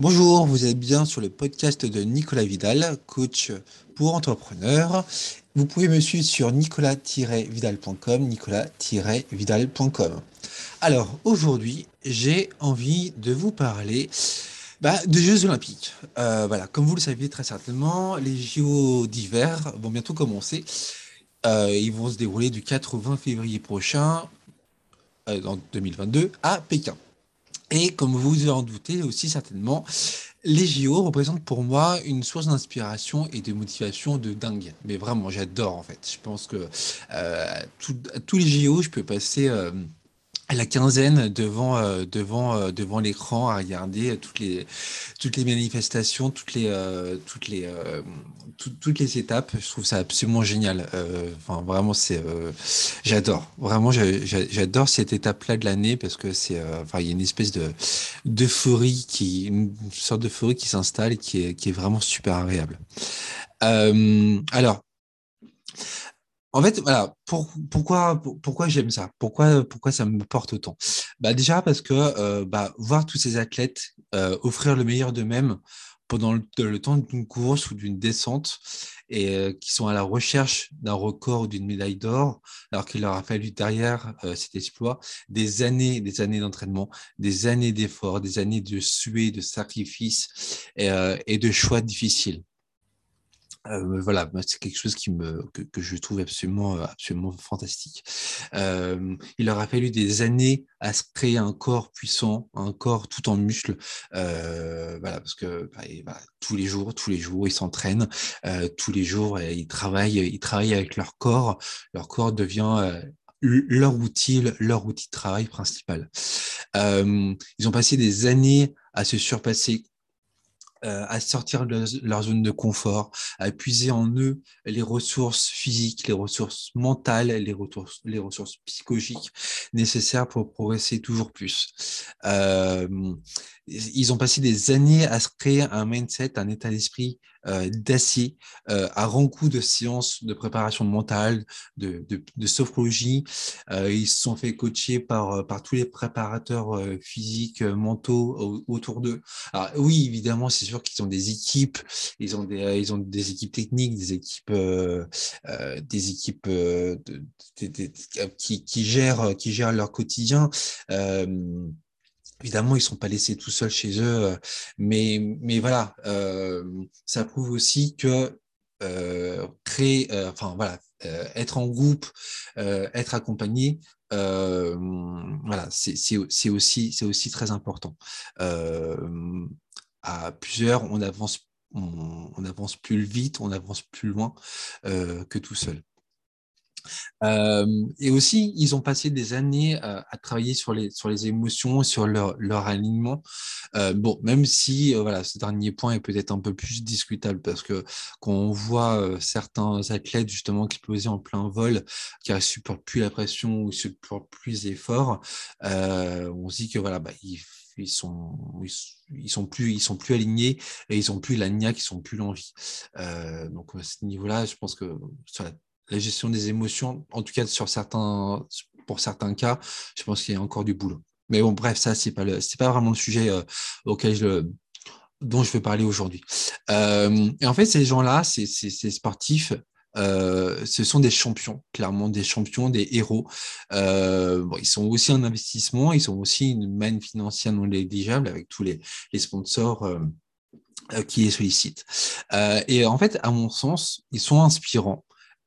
Bonjour, vous êtes bien sur le podcast de Nicolas Vidal, coach pour entrepreneurs. Vous pouvez me suivre sur nicolas-vidal.com, nicolas-vidal.com. Alors, aujourd'hui, j'ai envie de vous parler bah, des Jeux Olympiques. Euh, voilà, comme vous le savez très certainement, les JO d'hiver vont bientôt commencer. Euh, ils vont se dérouler du 4 au 20 février prochain, euh, en 2022, à Pékin. Et comme vous vous en doutez aussi certainement, les JO représentent pour moi une source d'inspiration et de motivation de dingue. Mais vraiment, j'adore en fait. Je pense que euh, tous les JO, je peux passer euh, la quinzaine devant euh, devant euh, devant l'écran à regarder toutes les toutes les manifestations toutes les euh, toutes les toutes les étapes. Je trouve ça absolument génial. Enfin vraiment c'est j'adore. Vraiment j'adore cette étape là de l'année parce que c'est enfin il y a une espèce de d'euphorie qui une sorte d'euphorie qui s'installe qui est qui est vraiment super agréable. Alors en fait, voilà, pourquoi, pourquoi j'aime ça? Pourquoi, pourquoi ça me porte autant? Bah Déjà parce que euh, bah, voir tous ces athlètes euh, offrir le meilleur d'eux-mêmes pendant le, temps d'une course ou d'une descente et euh, qui sont à la recherche d'un record ou d'une médaille d'or, alors qu'il leur a fallu derrière cet exploit des années, des années d'entraînement, des années d'efforts, des années de suer, de sacrifices et de choix difficiles. Euh, voilà, c'est quelque chose qui me, que, je trouve absolument, euh, absolument fantastique. Euh, il leur a fallu des années à se créer un corps puissant, un corps tout en muscles, voilà, parce que bah, tous les jours, tous les jours, ils s'entraînent, tous les jours, ils travaillent, ils travaillent avec leur corps. Leur corps devient leur outil, leur outil de travail principal. ils ont passé des années à se surpasser euh, à sortir de leur zone de confort, à puiser en eux les ressources physiques, les ressources mentales, les ressources, psychologiques nécessaires pour progresser toujours plus. Euh, ils ont passé des années à se créer un mindset, un état d'esprit euh, d'acier, euh, à rang coup de sciences de préparation mentale, de, sophrologie. Euh, ils se sont fait coacher par, par tous les préparateurs physiques, mentaux autour d'eux. Alors oui, évidemment, c'est sûr qu'ils ont des équipes, ils ont des, ils ont des équipes techniques, des équipes, des équipes qui, gèrent, qui gèrent leur quotidien. Évidemment, ils sont pas laissés tout seuls chez eux, euh, mais, voilà, euh, ça prouve aussi que euh, créer, enfin voilà, être en groupe, être accompagné, voilà, c'est aussi, aussi très important. à plusieurs, on, avance plus vite, on avance plus loin que tout seul. Euh, et aussi, ils ont passé des années euh, à travailler sur les, sur les émotions, sur leur, leur alignement. Euh, bon, même si voilà, ce dernier point est peut-être un peu plus discutable parce que quand on voit certains athlètes justement qui posaient en plein vol, qui ne supportent plus la pression ou supportent plus les efforts, on se dit que voilà, bah, ils sont ils sont plus ils sont plus alignés et ils ont plus la niaque, ils sont plus l'envie. Donc à ce niveau-là, je pense que sur la la gestion des émotions, en tout cas sur certains, pour certains cas, je pense qu'il y a encore du boulot. Mais bon, bref, ça, c'est pas pas vraiment le sujet euh, auquel je, dont je vais parler aujourd'hui. Euh, et en fait, ces gens-là, ces, sportifs, euh, ce sont des champions, clairement des champions, des héros. Ils sont aussi un investissement, ils sont aussi une manne financière non négligeable avec tous les, sponsors qui les sollicitent. Et en fait, à mon sens, ils sont inspirants.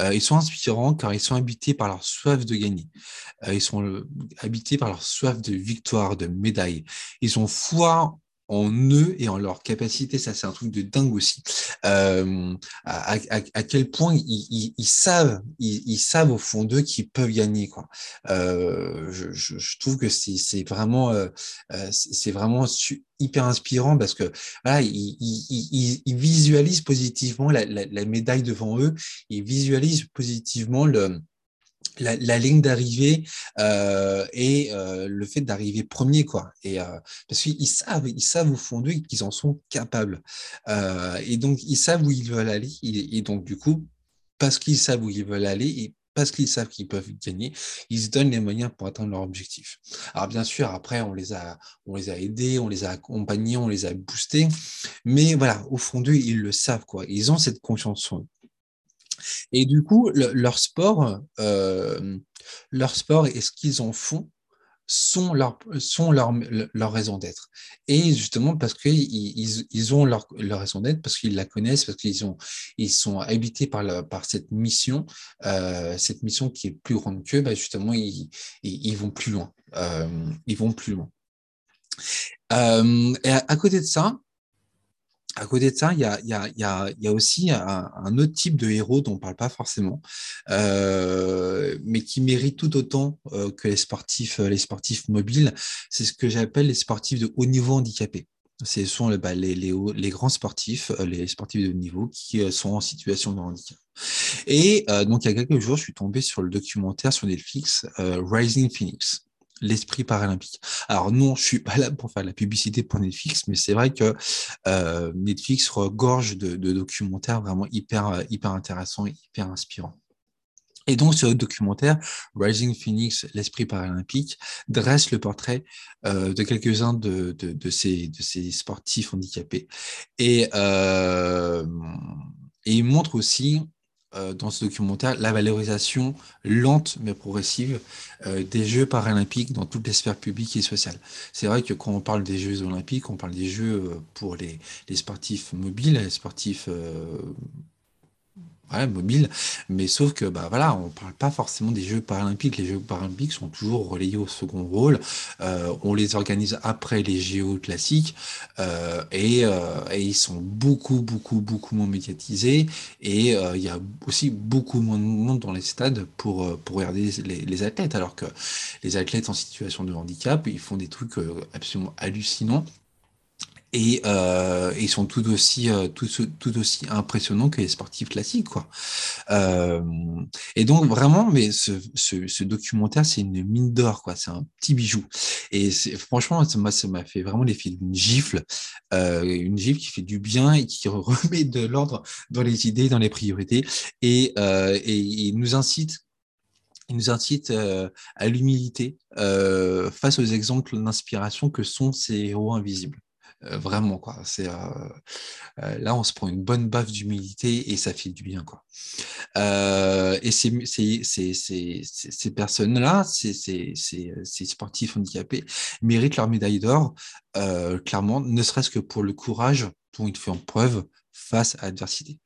Euh, ils sont inspirants car ils sont habités par leur soif de gagner. Euh, ils sont euh, habités par leur soif de victoire, de médaille. Ils ont foi en eux et en leur capacité, ça c'est un truc de dingue aussi, euh, à, à, à, quel point ils, ils, ils savent, ils, ils, savent au fond d'eux qu'ils peuvent gagner. Quoi. Euh, je, je, je, trouve que c'est vraiment, euh, c'est vraiment hyper inspirant parce que voilà, ils visualisent positivement la, la, la, médaille devant eux, ils visualisent positivement le la, ligne d'arrivée euh, et euh, le fait d'arriver premier quoi et euh, parce qu'ils savent ils savent au fond d'eux qu'ils en sont capables et donc ils savent où ils veulent aller et, et donc du coup parce qu'ils savent où ils veulent aller parce qu'ils savent qu'ils peuvent gagner, ils se donnent les moyens pour atteindre leur objectif. Alors bien sûr, après, on les a, on les a aidés, on les a accompagnés, on les a boostés, mais voilà, au fond d'eux, ils le savent, quoi. Ils ont cette confiance en eux. Et du coup, leur sport, euh, leur sport et ce qu'ils en font sont leur, sont leur, leur raison d'être. Et justement parce qu'ils ils, ils ont leur, leur raison d'être, parce qu'ils la connaissent, parce qu'ils ont, ils sont habités par, la, par cette mission, euh, cette mission qui est plus grande qu'eux, bah justement, ils, ils, vont plus loin. Ils vont plus loin. Euh, et à, côté de ça, à côté de ça, il y a, aussi un, autre type de héros dont on ne parle pas forcément, euh, mais qui mérite tout autant euh, que les sportifs, les sportifs mobiles. C'est ce que j'appelle les sportifs de haut niveau handicapés. Ce sont les, bah, les, grands sportifs, euh, les sportifs de haut niveau qui sont en situation de handicap. Et donc, il y a quelques jours, je suis tombé sur le documentaire sur Netflix, Rising Phoenix l'esprit paralympique. Alors non, je suis pas là pour faire la publicité pour Netflix, mais c'est vrai que euh, Netflix regorge de, documentaires vraiment hyper, hyper intéressants et hyper inspirants. Et donc, ce documentaire, Rising Phoenix, l'esprit paralympique, dresse le portrait euh, de quelques-uns de, ces, de ces sportifs handicapés. Et, euh, et il montre aussi dans ce documentaire la valorisation lente mais progressive euh, des Jeux paralympiques dans toutes les sphères publiques et sociales. C'est vrai que quand on parle des Jeux olympiques, on parle des Jeux euh, pour les, les sportifs mobiles, les sportifs mobile, mais sauf que bah voilà, on parle pas forcément des Jeux paralympiques. Les Jeux paralympiques sont toujours relayés au second rôle. Euh, on les organise après les JO classiques euh, et, euh, et, ils sont beaucoup, beaucoup, beaucoup moins médiatisés et il y a aussi beaucoup moins de monde dans les stades pour, pour regarder les, athlètes, alors que les athlètes en situation de handicap, ils font des trucs absolument hallucinants et euh, ils sont tout aussi euh, tout, aussi impressionnants que les sportifs classiques quoi. Euh, et donc vraiment mais ce, documentaire c'est une mine d'or quoi, c'est un petit bijou et franchement ça m'a ça m'a fait vraiment l'effet d'une gifle une gifle qui fait du bien et qui remet de l'ordre dans les idées dans les priorités et, et il nous incite nous incite à l'humilité face aux exemples d'inspiration que sont ces héros invisibles. Euh, vraiment, quoi. C'est, euh, euh, là, on se prend une bonne baffe d'humilité et ça fait du bien, quoi. et ces, ces, personnes-là, ces, sportifs handicapés, méritent leur médaille d'or, clairement, ne serait-ce que pour le courage dont ils font preuve face à l'adversité.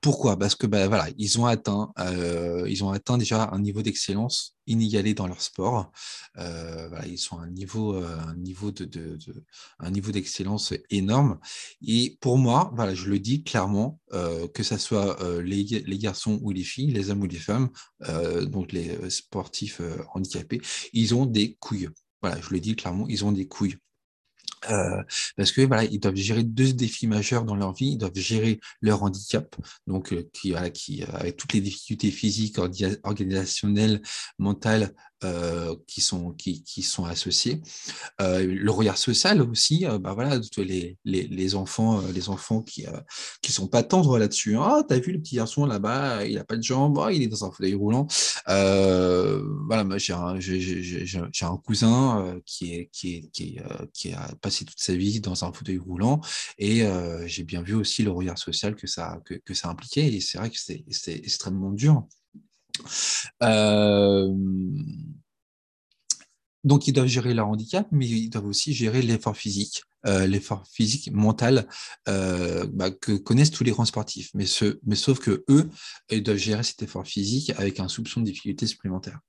Pourquoi? Parce que voilà, ils ont atteint, euh, ils ont atteint déjà un niveau d'excellence inégalé dans leur sport. Euh, ils sont à un niveau, euh, un niveau d'excellence énorme. Et pour moi, je le dis clairement, que ce soit les, garçons ou les filles, les hommes ou les femmes, donc les sportifs handicapés, ils ont des couilles. Je le dis clairement, ils ont des couilles. Euh, parce que voilà, ils doivent gérer deux défis majeurs dans leur vie. Ils doivent gérer leur handicap, donc euh, qui, voilà, qui avec toutes les difficultés physiques, organisationnelles, mentales euh, qui sont qui, qui sont associés. Euh, le regard social aussi, euh, bah voilà, les, les, les enfants les enfants qui qui sont pas tendres là-dessus. Ah, t'as vu le petit garçon là-bas, il a pas de jambes, oh, il est dans un fauteuil roulant. voilà, moi j'ai un un cousin qui est qui est qui est, qui a passé toute sa vie dans un fauteuil roulant et j'ai bien vu aussi le regard social que ça que, que ça impliquait et c'est vrai que c'est extrêmement dur. Euh, donc, ils doivent gérer leur handicap, mais ils doivent aussi gérer l'effort physique, euh, l'effort physique mental euh, bah, que connaissent tous les grands sportifs. Mais, sauf que eux, ils doivent gérer cet effort physique avec un soupçon de difficulté supplémentaire.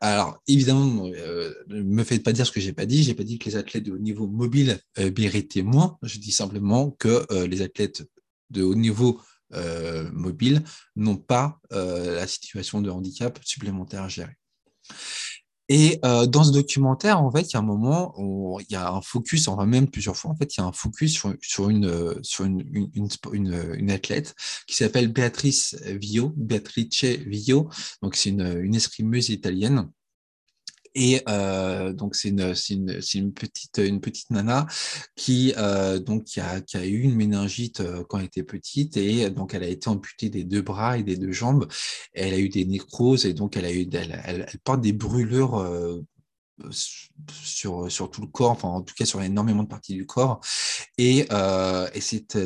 Alors, évidemment, ne me faites pas dire ce que j'ai pas dit. J'ai pas dit que les athlètes de haut niveau mobile méritaient moins. Je dis simplement que les athlètes de haut niveau euh, mobiles n'ont pas euh, la situation de handicap supplémentaire à gérer. Et euh, dans ce documentaire, en fait, il y a un moment où il y a un focus, enfin même plusieurs fois, en fait, il y a un focus sur, une, sur une, une, athlète qui s'appelle Béatrice Vio, Beatrice Vio. Donc, c'est une, une escrimeuse italienne Et euh, donc c'est une, petite nana qui euh, donc qui a, qui a eu une méningite euh, quand elle était petite et donc elle a été amputée des deux bras et des deux jambes. Elle a eu des nécroses et donc elle a eu elle, elle, elle porte des brûlures euh, sur, sur tout le corps, enfin en tout cas sur énormément de parties du corps. Et, euh, et cette,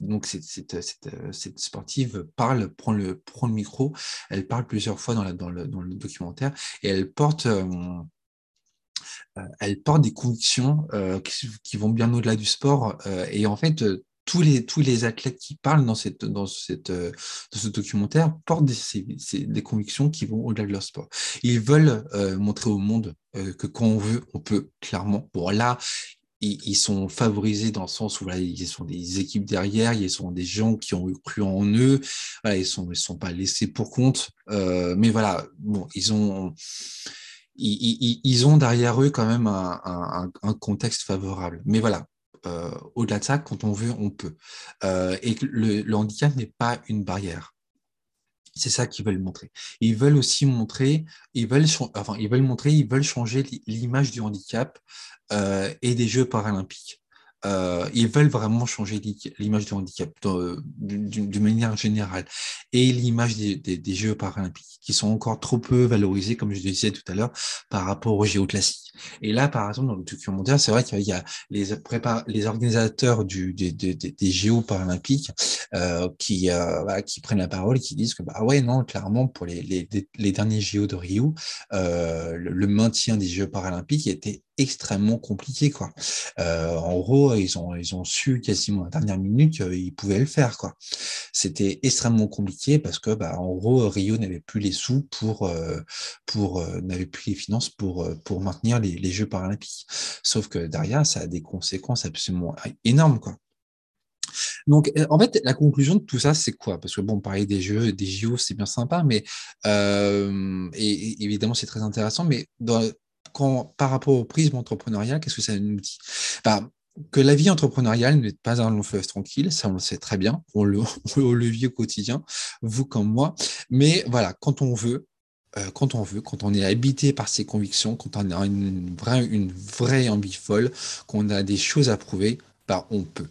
donc cette, cette, sportive parle, prend le, prend le micro, elle parle plusieurs fois dans, la, dans, le, dans le documentaire et elle porte, euh, elle porte des convictions euh, qui, vont bien au-delà du sport. Euh, et en fait, tous les, tous les athlètes qui parlent dans, cette, dans, cette, dans ce documentaire portent des, des convictions qui vont au-delà de leur sport. Ils veulent euh, montrer au monde euh, que quand on veut, on peut, clairement. Bon, là, ils, sont favorisés dans le sens où voilà, ils sont des équipes derrière, ils sont des gens qui ont cru en eux, ils ne sont, ils sont pas laissés pour compte. Euh, mais voilà, bon, ils ont... Ont derrière eux quand même un, contexte favorable. Mais voilà, euh, au-delà de ça, quand on veut, on peut. Euh, et le handicap n'est pas une barrière. C'est ça qu'ils veulent montrer. Ils veulent aussi montrer, ils veulent, changer l'image du handicap euh, et des Jeux paralympiques. Euh, ils veulent vraiment changer l'image du handicap d'une manière générale et l'image des, des, des, Jeux paralympiques qui sont encore trop peu valorisés, comme je le disais tout à l'heure, par rapport aux Jeux classiques. Et là, par exemple, dans le documentaire, c'est vrai qu'il y a les, les organisateurs du, des, des, des Jeux paralympiques euh, qui, euh, voilà, qui prennent la parole et qui disent que bah ouais, non, clairement, pour les, les, les derniers Jeux de Rio, euh, le, le maintien des Jeux paralympiques était extrêmement compliqué quoi. Euh, en gros, ils ont ils ont su quasiment à la dernière minute qu'ils pouvaient le faire quoi. C'était extrêmement compliqué parce que bah en gros Rio n'avait plus les sous pour euh, pour euh, n'avait plus les finances pour pour maintenir les, les Jeux paralympiques. Sauf que derrière ça a des conséquences absolument énormes quoi. Donc, en fait, la conclusion de tout ça, c'est quoi? Parce que bon, parler des jeux, des JO, c'est bien sympa, mais euh, évidemment, c'est très intéressant. Mais dans, par rapport au prisme entrepreneurial, qu'est-ce que ça nous dit Que la vie entrepreneuriale n'est pas un long fleuve tranquille, ça on le sait très bien, on le, le vit au quotidien, vous comme moi. Mais voilà, quand on veut, euh, quand on veut, quand on est habité par ses convictions, quand on a une vraie, une vraie envie folle, qu'on a des choses à prouver, bah, on peut.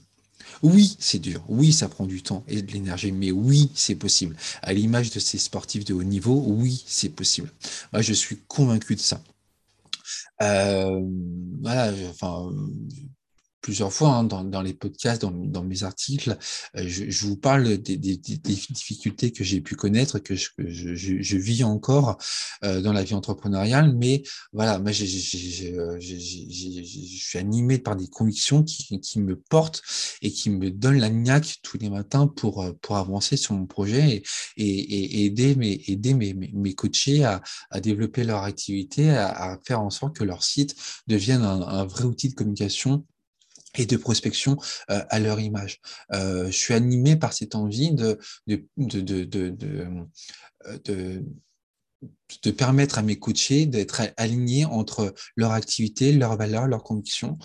Oui, c'est dur. Oui, ça prend du temps et de l'énergie, mais oui, c'est possible. À l'image de ces sportifs de haut niveau, oui, c'est possible. Moi, je suis convaincu de ça. Euh, voilà, enfin, plusieurs fois hein, dans, dans, les podcasts, dans, dans mes articles, euh, je, je, vous parle des, des, des difficultés que j'ai pu connaître, que je, je, je vis encore euh, dans la vie entrepreneuriale. Mais voilà, moi, euh, je suis animé par des convictions qui, qui, me portent et qui me donnent la niaque tous les matins pour, euh, pour avancer sur mon projet et, et, et aider, mes, aider mes, mes, mes coachés à, à, développer leur activité, à, à, faire en sorte que leur site devienne un, un vrai outil de communication et de prospection euh, à leur image. Euh, je suis animé par cette envie de, de, euh, de de permettre à mes coachés d'être alignés entre leur activité, leurs valeurs, leurs convictions.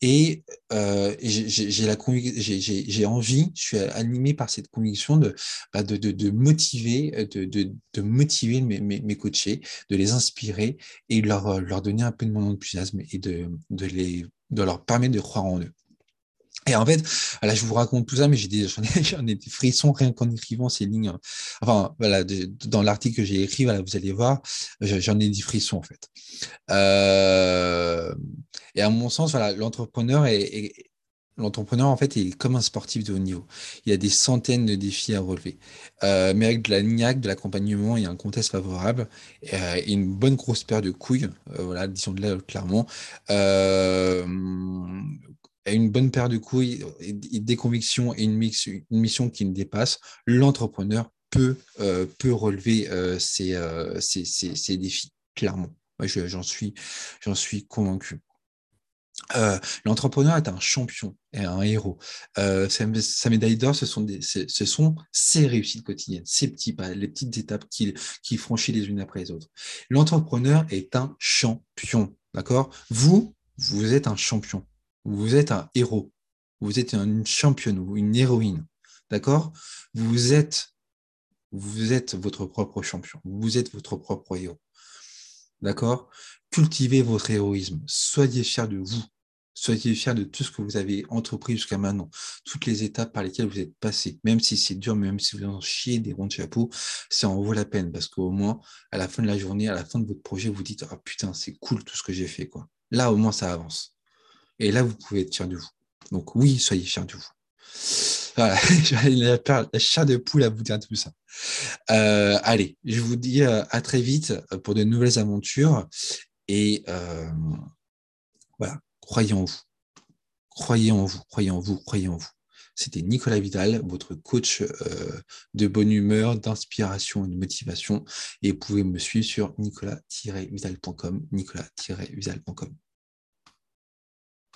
Et euh, j'ai envie, je suis animé par cette conviction de, bah de, motiver, de, motiver mes, mes, mes, coachés, de les inspirer et leur, leur donner un peu de mon enthousiasme et de, les, de leur permettre de croire en eux. Et en fait, là, je vous raconte tout ça, mais j'ai des, j'en ai, des frissons rien qu'en écrivant ces lignes. Enfin, voilà, dans l'article que j'ai écrit, voilà, vous allez voir, j'en ai des frissons en fait. Euh, et à mon sens, voilà, l'entrepreneur est L'entrepreneur, en fait, est comme un sportif de haut niveau. Il y a des centaines de défis à relever. Euh, mais avec de la niaque, de l'accompagnement et un contexte favorable, euh, et une bonne grosse paire de couilles, euh, voilà, disons-le clairement, euh, une bonne paire de couilles, des convictions et une, mission qui ne dépasse, l'entrepreneur peut, euh, relever euh, euh, ces, défis, clairement. J'en suis convaincu. Euh, l'entrepreneur est un champion et un héros. Euh, sa, médaille d'or, ce sont, ses réussites quotidiennes, ses petits pas, les petites étapes qu'il qui franchit les unes après les autres. L'entrepreneur est un champion, d'accord? Vous, vous êtes un champion. Vous êtes un héros. Vous êtes une championne ou une héroïne. D'accord? Vous êtes vous êtes votre propre champion. Vous êtes votre propre héros. D'accord? Cultivez votre héroïsme. Soyez fiers de vous. Soyez fiers de tout ce que vous avez entrepris jusqu'à maintenant, toutes les étapes par lesquelles vous êtes passé. Même si c'est dur, même si vous en chiez des ronds de chapeau, ça en vaut la peine parce qu'au moins, à la fin de la journée, à la fin de votre projet, vous dites Ah putain, c'est cool tout ce que j'ai fait. Quoi. Là, au moins, ça avance. Et là, vous pouvez être fier de vous. Donc, oui, soyez fiers de vous. Voilà, la, la chair de poule à vous dire tout ça. Euh, allez, je vous dis euh, à très vite pour de nouvelles aventures. Et euh, voilà, croyez en vous. Croyez en vous, croyez en vous, croyez en vous. C'était Nicolas Vidal, votre coach de bonne humeur, d'inspiration et de motivation. Et vous pouvez me suivre sur nicolas-vidal.com, nicolas-vidal.com.